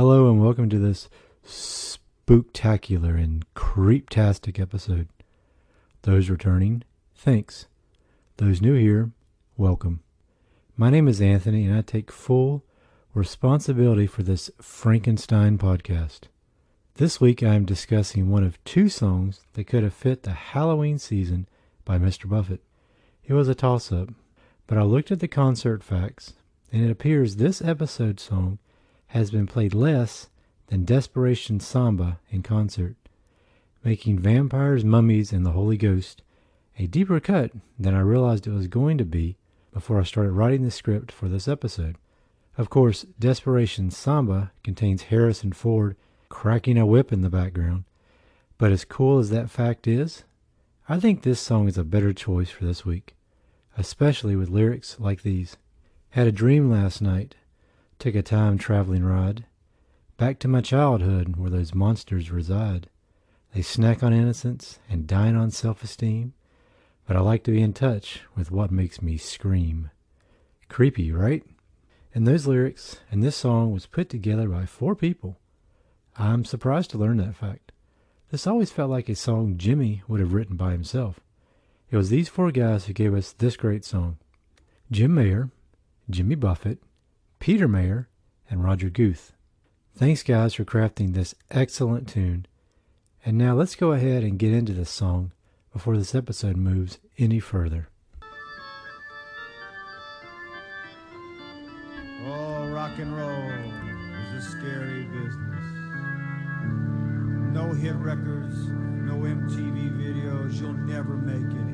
Hello and welcome to this spooktacular and creeptastic episode. Those returning, thanks. Those new here, welcome. My name is Anthony and I take full responsibility for this Frankenstein podcast. This week I am discussing one of two songs that could have fit the Halloween season by Mr. Buffett. It was a toss up, but I looked at the concert facts and it appears this episode song has been played less than Desperation Samba in concert, making Vampires, Mummies, and the Holy Ghost a deeper cut than I realized it was going to be before I started writing the script for this episode. Of course, Desperation Samba contains Harrison Ford cracking a whip in the background, but as cool as that fact is, I think this song is a better choice for this week, especially with lyrics like these. Had a dream last night Took a time traveling ride back to my childhood where those monsters reside. They snack on innocence and dine on self esteem, but I like to be in touch with what makes me scream. Creepy, right? And those lyrics and this song was put together by four people. I'm surprised to learn that fact. This always felt like a song Jimmy would have written by himself. It was these four guys who gave us this great song Jim Mayer, Jimmy Buffett, Peter Mayer, and Roger Guth. Thanks, guys, for crafting this excellent tune. And now let's go ahead and get into this song before this episode moves any further. Oh, rock and roll is a scary business. No hit records, no MTV videos, you'll never make it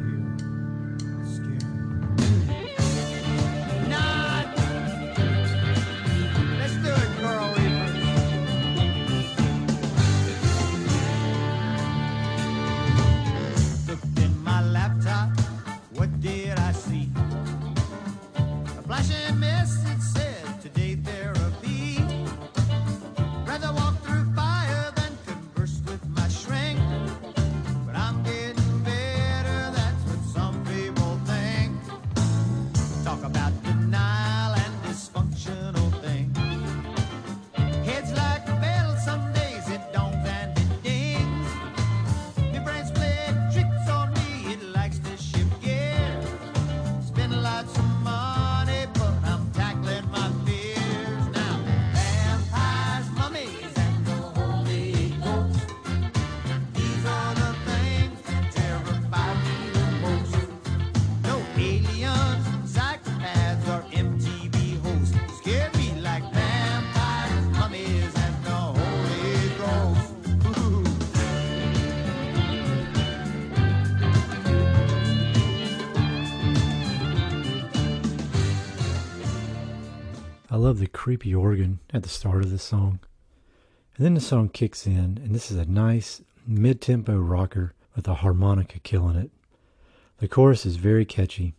love the creepy organ at the start of the song. And then the song kicks in, and this is a nice mid tempo rocker with a harmonica killing it. The chorus is very catchy,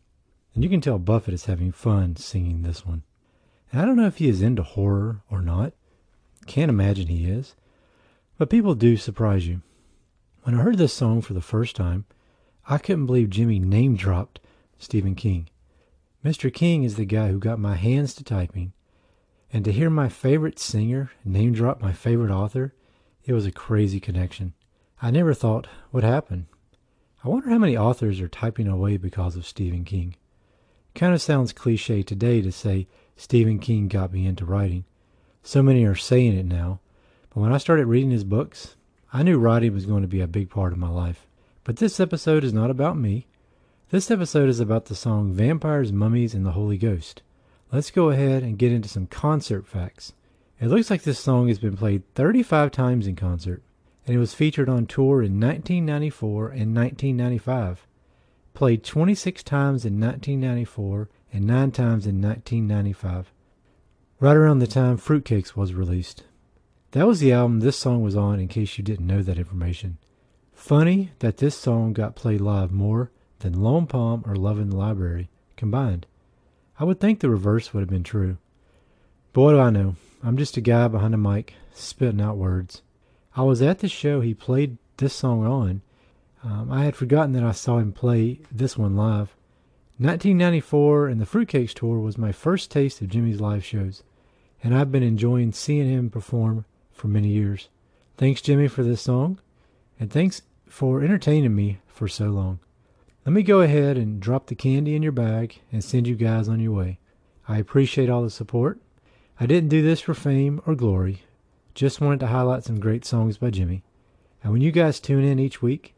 and you can tell Buffett is having fun singing this one. And I don't know if he is into horror or not. Can't imagine he is. But people do surprise you. When I heard this song for the first time, I couldn't believe Jimmy name dropped Stephen King. Mr. King is the guy who got my hands to typing, and to hear my favorite singer name drop my favorite author, it was a crazy connection. I never thought what happened. I wonder how many authors are typing away because of Stephen King. Kind of sounds cliche today to say Stephen King got me into writing. So many are saying it now, but when I started reading his books, I knew writing was going to be a big part of my life. But this episode is not about me. This episode is about the song Vampires, Mummies, and the Holy Ghost. Let's go ahead and get into some concert facts. It looks like this song has been played 35 times in concert, and it was featured on tour in 1994 and 1995. Played 26 times in 1994 and 9 times in 1995. Right around the time Fruitcakes was released. That was the album this song was on, in case you didn't know that information. Funny that this song got played live more than Lone Palm or Love in the Library combined. I would think the reverse would have been true. But what do I know? I'm just a guy behind a mic spitting out words. I was at the show he played this song on. Um, I had forgotten that I saw him play this one live. 1994 and the Fruitcakes tour was my first taste of Jimmy's live shows. and I've been enjoying seeing him perform for many years. Thanks, Jimmy, for this song, and thanks for entertaining me for so long. Let me go ahead and drop the candy in your bag and send you guys on your way. I appreciate all the support. I didn't do this for fame or glory, just wanted to highlight some great songs by Jimmy. And when you guys tune in each week,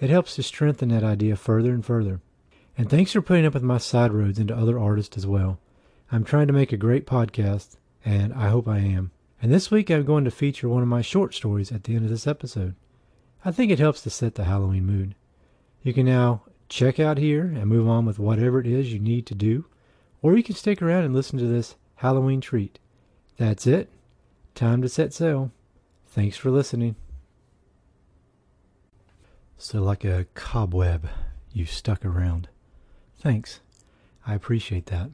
it helps to strengthen that idea further and further. And thanks for putting up with my side roads into other artists as well. I'm trying to make a great podcast, and I hope I am. And this week I'm going to feature one of my short stories at the end of this episode. I think it helps to set the Halloween mood. You can now check out here and move on with whatever it is you need to do, or you can stick around and listen to this Halloween treat. That's it. Time to set sail. Thanks for listening. So, like a cobweb, you stuck around. Thanks. I appreciate that.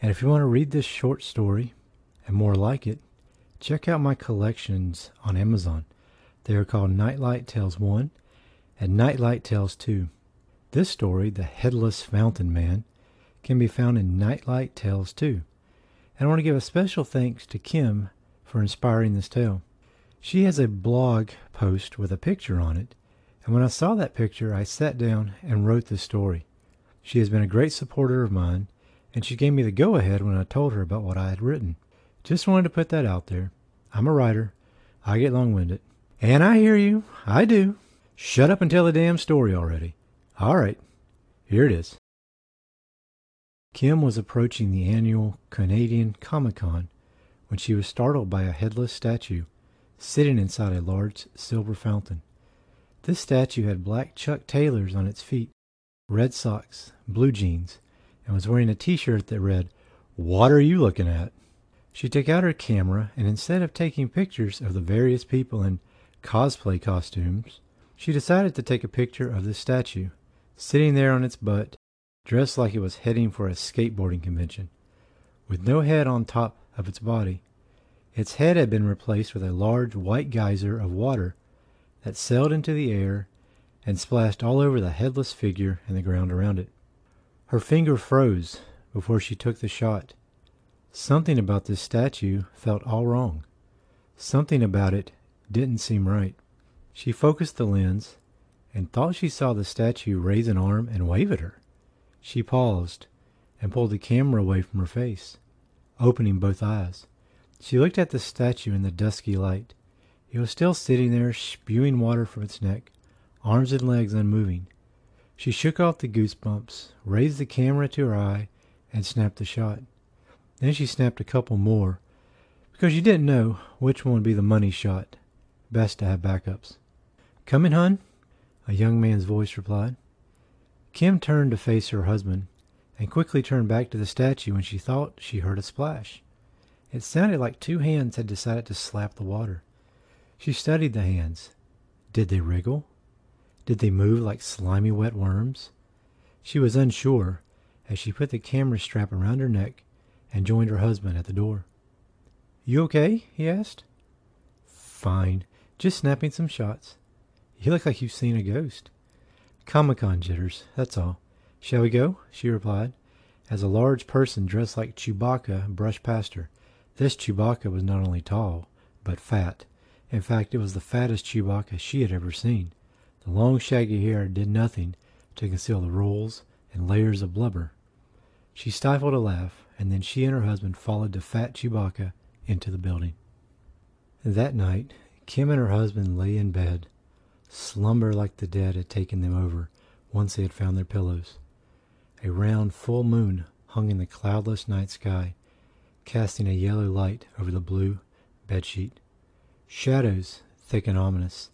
And if you want to read this short story and more like it, check out my collections on Amazon. They are called Nightlight Tales 1 and Nightlight Tales 2. This story, The Headless Fountain Man, can be found in Nightlight Tales 2. And I want to give a special thanks to Kim for inspiring this tale. She has a blog post with a picture on it, and when I saw that picture, I sat down and wrote this story. She has been a great supporter of mine, and she gave me the go ahead when I told her about what I had written. Just wanted to put that out there. I'm a writer. I get long winded. And I hear you. I do. Shut up and tell the damn story already. All right. Here it is. Kim was approaching the annual Canadian Comic Con when she was startled by a headless statue sitting inside a large silver fountain. This statue had black Chuck Taylors on its feet, red socks, blue jeans, and was wearing a t shirt that read, What are you looking at? She took out her camera and instead of taking pictures of the various people in cosplay costumes, she decided to take a picture of the statue, sitting there on its butt, dressed like it was heading for a skateboarding convention, with no head on top of its body. Its head had been replaced with a large white geyser of water that sailed into the air and splashed all over the headless figure and the ground around it. Her finger froze before she took the shot. Something about this statue felt all wrong. Something about it didn't seem right. She focused the lens and thought she saw the statue raise an arm and wave at her. She paused and pulled the camera away from her face, opening both eyes. She looked at the statue in the dusky light. It was still sitting there, spewing water from its neck, arms and legs unmoving. She shook off the goosebumps, raised the camera to her eye, and snapped the shot. Then she snapped a couple more, because she didn't know which one would be the money shot. Best to have backups. Coming, hun? A young man's voice replied. Kim turned to face her husband, and quickly turned back to the statue when she thought she heard a splash. It sounded like two hands had decided to slap the water. She studied the hands. Did they wriggle? Did they move like slimy wet worms? She was unsure as she put the camera strap around her neck and joined her husband at the door. You okay? he asked. Fine. Just snapping some shots. You look like you've seen a ghost. Comic Con jitters, that's all. Shall we go? she replied, as a large person dressed like Chewbacca brushed past her. This Chewbacca was not only tall, but fat, in fact, it was the fattest Chewbacca she had ever seen. The long shaggy hair did nothing to conceal the rolls and layers of blubber. She stifled a laugh, and then she and her husband followed the fat Chewbacca into the building. That night, Kim and her husband lay in bed. Slumber like the dead had taken them over once they had found their pillows. A round full moon hung in the cloudless night sky, casting a yellow light over the blue bedsheet. Shadows, thick and ominous,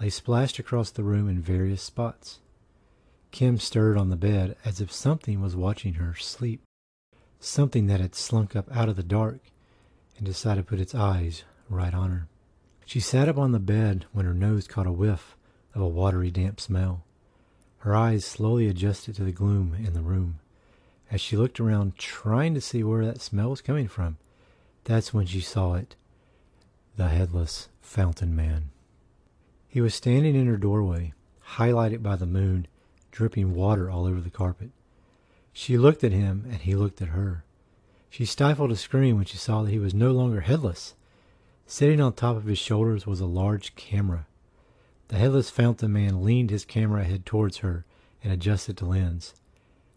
lay splashed across the room in various spots. Kim stirred on the bed as if something was watching her sleep, something that had slunk up out of the dark and decided to put its eyes right on her. She sat up on the bed when her nose caught a whiff of a watery, damp smell. Her eyes slowly adjusted to the gloom in the room. As she looked around, trying to see where that smell was coming from, that's when she saw it the headless fountain man. He was standing in her doorway, highlighted by the moon, dripping water all over the carpet. She looked at him and he looked at her. She stifled a scream when she saw that he was no longer headless. Sitting on top of his shoulders was a large camera. The headless fountain man leaned his camera head towards her and adjusted the lens.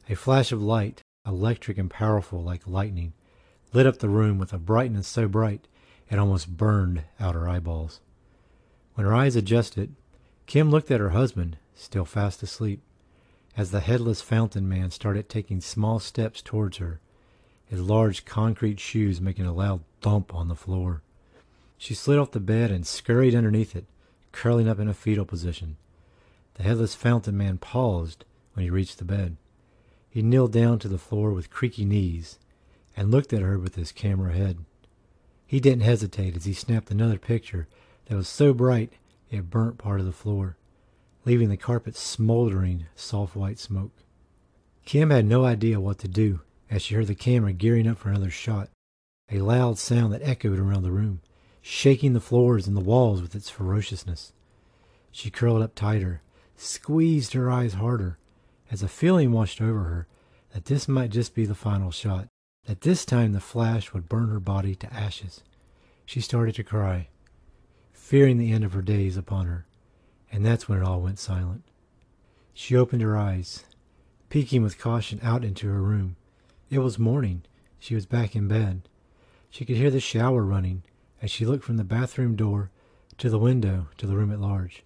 A flash of light, electric and powerful like lightning, lit up the room with a brightness so bright it almost burned out her eyeballs. When her eyes adjusted, Kim looked at her husband, still fast asleep, as the headless fountain man started taking small steps towards her, his large concrete shoes making a loud thump on the floor. She slid off the bed and scurried underneath it, curling up in a fetal position. The headless fountain man paused when he reached the bed. He kneeled down to the floor with creaky knees and looked at her with his camera head. He didn't hesitate as he snapped another picture that was so bright it burnt part of the floor, leaving the carpet smoldering soft white smoke. Kim had no idea what to do as she heard the camera gearing up for another shot, a loud sound that echoed around the room, shaking the floors and the walls with its ferociousness. She curled up tighter, squeezed her eyes harder, as a feeling washed over her that this might just be the final shot, that this time the flash would burn her body to ashes. She started to cry, fearing the end of her days upon her, and that's when it all went silent. She opened her eyes, peeking with caution out into her room. It was morning. She was back in bed. She could hear the shower running as she looked from the bathroom door to the window to the room at large.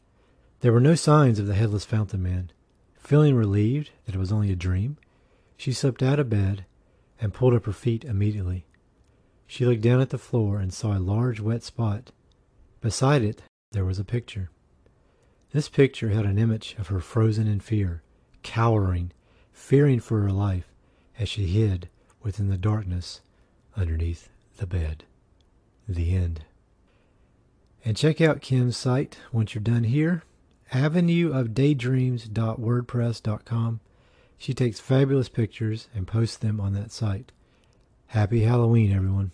There were no signs of the headless fountain man. Feeling relieved that it was only a dream, she slipped out of bed and pulled up her feet immediately. She looked down at the floor and saw a large wet spot. Beside it, there was a picture. This picture held an image of her frozen in fear, cowering, fearing for her life as she hid within the darkness underneath the bed. The end. And check out Kim's site once you're done here avenueofdaydreams.wordpress.com. She takes fabulous pictures and posts them on that site. Happy Halloween, everyone.